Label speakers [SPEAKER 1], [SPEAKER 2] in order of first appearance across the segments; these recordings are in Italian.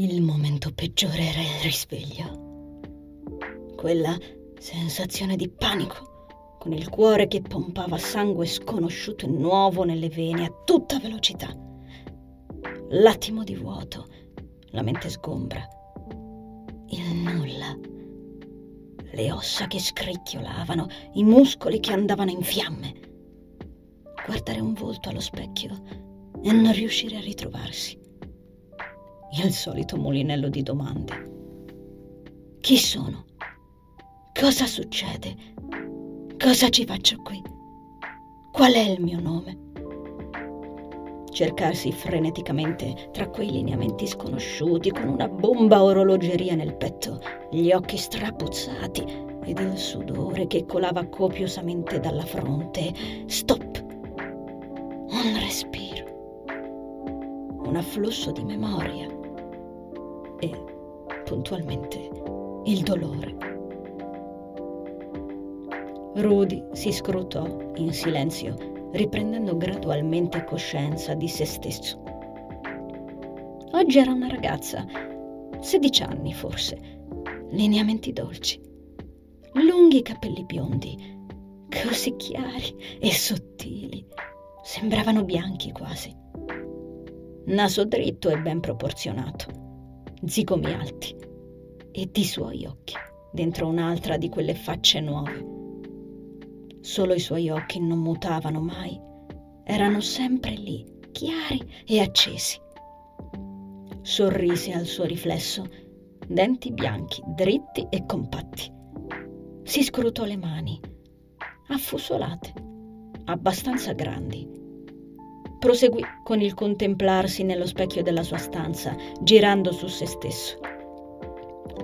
[SPEAKER 1] Il momento peggiore era il risveglio. Quella sensazione di panico, con il cuore che pompava sangue sconosciuto e nuovo nelle vene a tutta velocità. L'attimo di vuoto, la mente sgombra. Il nulla. Le ossa che scricchiolavano, i muscoli che andavano in fiamme. Guardare un volto allo specchio e non riuscire a ritrovarsi il solito mulinello di domande. Chi sono? Cosa succede? Cosa ci faccio qui? Qual è il mio nome? Cercarsi freneticamente tra quei lineamenti sconosciuti, con una bomba orologeria nel petto, gli occhi strapuzzati ed il sudore che colava copiosamente dalla fronte. Stop! Un respiro. Un afflusso di memoria e, puntualmente, il dolore. Rudy si scrutò in silenzio, riprendendo gradualmente coscienza di se stesso. Oggi era una ragazza, 16 anni forse, lineamenti dolci, lunghi capelli biondi, così chiari e sottili, sembravano bianchi quasi. Naso dritto e ben proporzionato zigomi alti e di suoi occhi, dentro un'altra di quelle facce nuove. Solo i suoi occhi non mutavano mai, erano sempre lì, chiari e accesi. Sorrise al suo riflesso, denti bianchi, dritti e compatti. Si scrutò le mani, affusolate, abbastanza grandi Proseguì con il contemplarsi nello specchio della sua stanza, girando su se stesso.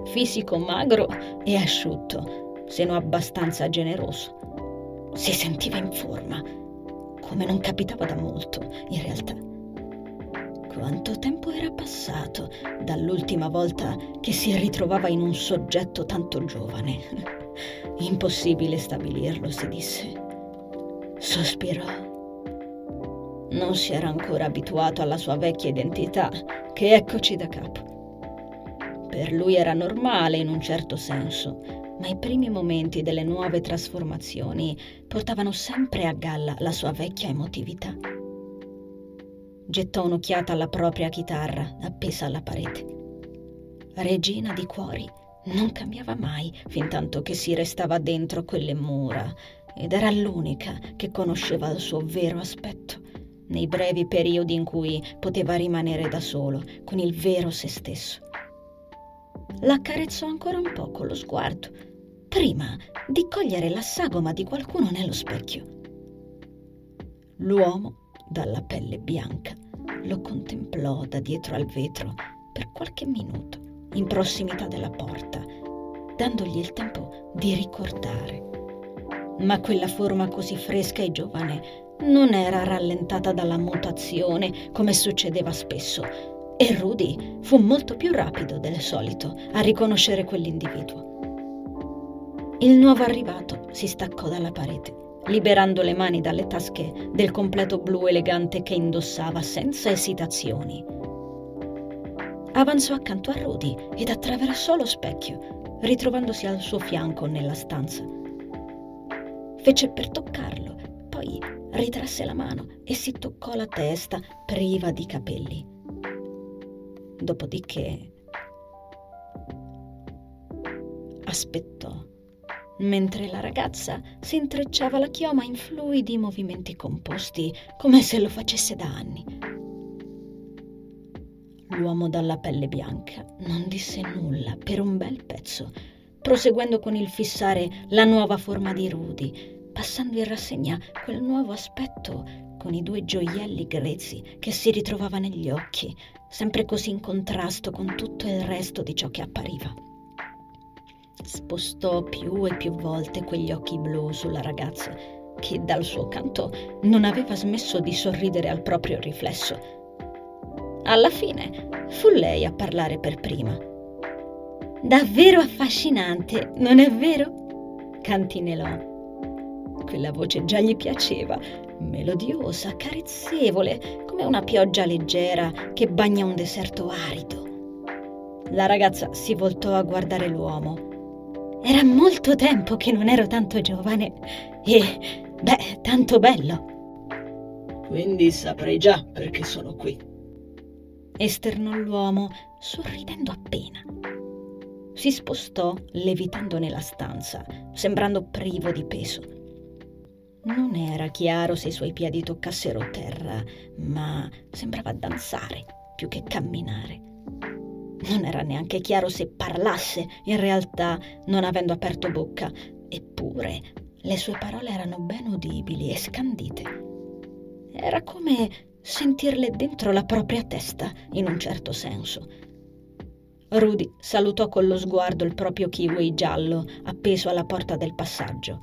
[SPEAKER 1] Fisico magro e asciutto, seno abbastanza generoso. Si sentiva in forma, come non capitava da molto, in realtà. Quanto tempo era passato dall'ultima volta che si ritrovava in un soggetto tanto giovane? Impossibile stabilirlo, si disse. Sospirò non si era ancora abituato alla sua vecchia identità, che eccoci da capo. Per lui era normale in un certo senso, ma i primi momenti delle nuove trasformazioni portavano sempre a galla la sua vecchia emotività. Gettò un'occhiata alla propria chitarra appesa alla parete. Regina di cuori non cambiava mai fin tanto che si restava dentro quelle mura ed era l'unica che conosceva il suo vero aspetto nei brevi periodi in cui poteva rimanere da solo, con il vero se stesso. L'accarezzò ancora un po' con lo sguardo, prima di cogliere la sagoma di qualcuno nello specchio. L'uomo, dalla pelle bianca, lo contemplò da dietro al vetro per qualche minuto, in prossimità della porta, dandogli il tempo di ricordare. Ma quella forma così fresca e giovane non era rallentata dalla mutazione come succedeva spesso e Rudy fu molto più rapido del solito a riconoscere quell'individuo. Il nuovo arrivato si staccò dalla parete, liberando le mani dalle tasche del completo blu elegante che indossava senza esitazioni. Avanzò accanto a Rudy ed attraversò lo specchio, ritrovandosi al suo fianco nella stanza. Fece per toccarlo, poi ritrasse la mano e si toccò la testa priva di capelli. Dopodiché aspettò, mentre la ragazza si intrecciava la chioma in fluidi movimenti composti, come se lo facesse da anni. L'uomo dalla pelle bianca non disse nulla per un bel pezzo, proseguendo con il fissare la nuova forma di Rudy, passando in rassegna quel nuovo aspetto con i due gioielli grezzi che si ritrovava negli occhi, sempre così in contrasto con tutto il resto di ciò che appariva. Spostò più e più volte quegli occhi blu sulla ragazza, che dal suo canto non aveva smesso di sorridere al proprio riflesso. Alla fine fu lei a parlare per prima. Davvero affascinante, non è vero? cantinelò quella voce già gli piaceva, melodiosa, carezzevole, come una pioggia leggera che bagna un deserto arido. La ragazza si voltò a guardare l'uomo. Era molto tempo che non ero tanto giovane e, beh, tanto bello.
[SPEAKER 2] Quindi saprei già perché sono qui.
[SPEAKER 1] Esternò l'uomo, sorridendo appena. Si spostò, levitando nella stanza, sembrando privo di peso. Non era chiaro se i suoi piedi toccassero terra, ma sembrava danzare più che camminare. Non era neanche chiaro se parlasse, in realtà, non avendo aperto bocca, eppure le sue parole erano ben udibili e scandite. Era come sentirle dentro la propria testa, in un certo senso. Rudy salutò con lo sguardo il proprio kiwi giallo appeso alla porta del passaggio.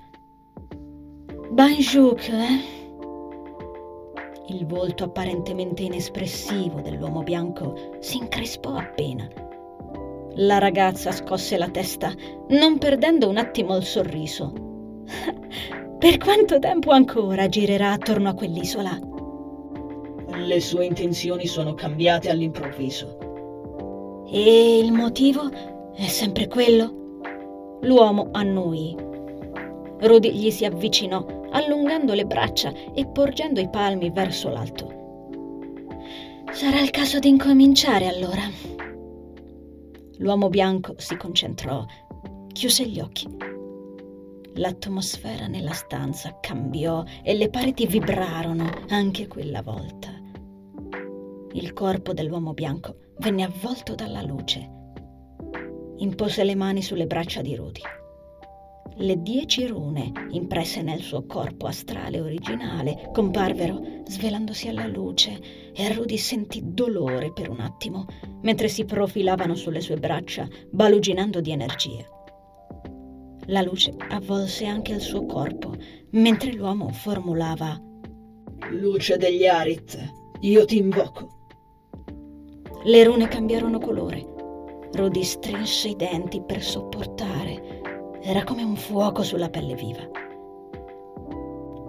[SPEAKER 1] Banjuk, eh? Il volto apparentemente inespressivo dell'uomo bianco si increspò appena. La ragazza scosse la testa, non perdendo un attimo il sorriso. per quanto tempo ancora girerà attorno a quell'isola?
[SPEAKER 2] Le sue intenzioni sono cambiate all'improvviso.
[SPEAKER 1] E il motivo è sempre quello? L'uomo annui. Rudy gli si avvicinò allungando le braccia e porgendo i palmi verso l'alto. Sarà il caso di incominciare allora. L'uomo bianco si concentrò, chiuse gli occhi. L'atmosfera nella stanza cambiò e le pareti vibrarono anche quella volta. Il corpo dell'uomo bianco venne avvolto dalla luce. Impose le mani sulle braccia di Rudy le dieci rune impresse nel suo corpo astrale originale comparvero svelandosi alla luce e Rudy sentì dolore per un attimo mentre si profilavano sulle sue braccia baluginando di energia. La luce avvolse anche il suo corpo mentre l'uomo formulava
[SPEAKER 2] Luce degli Arit, io ti invoco.
[SPEAKER 1] Le rune cambiarono colore. Rudy strinse i denti per sopportare era come un fuoco sulla pelle viva.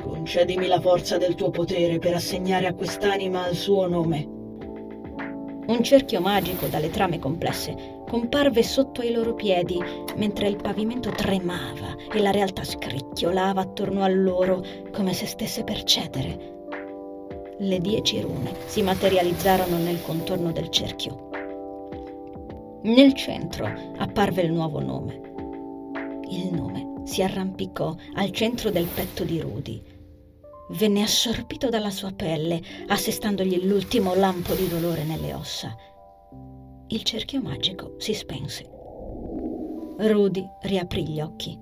[SPEAKER 2] Concedimi la forza del tuo potere per assegnare a quest'anima il suo nome.
[SPEAKER 1] Un cerchio magico dalle trame complesse comparve sotto ai loro piedi mentre il pavimento tremava e la realtà scricchiolava attorno a loro come se stesse per cedere. Le dieci rune si materializzarono nel contorno del cerchio. Nel centro apparve il nuovo nome, il nome si arrampicò al centro del petto di Rudy. Venne assorbito dalla sua pelle, assestandogli l'ultimo lampo di dolore nelle ossa. Il cerchio magico si spense. Rudy riaprì gli occhi.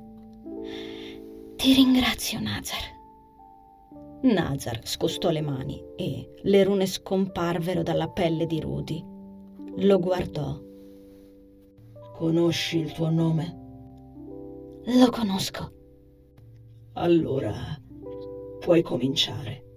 [SPEAKER 1] Ti ringrazio, Nazar. Nazar scostò le mani e le rune scomparvero dalla pelle di Rudy. Lo guardò.
[SPEAKER 2] Conosci il tuo nome?
[SPEAKER 1] Lo conosco.
[SPEAKER 2] Allora puoi cominciare.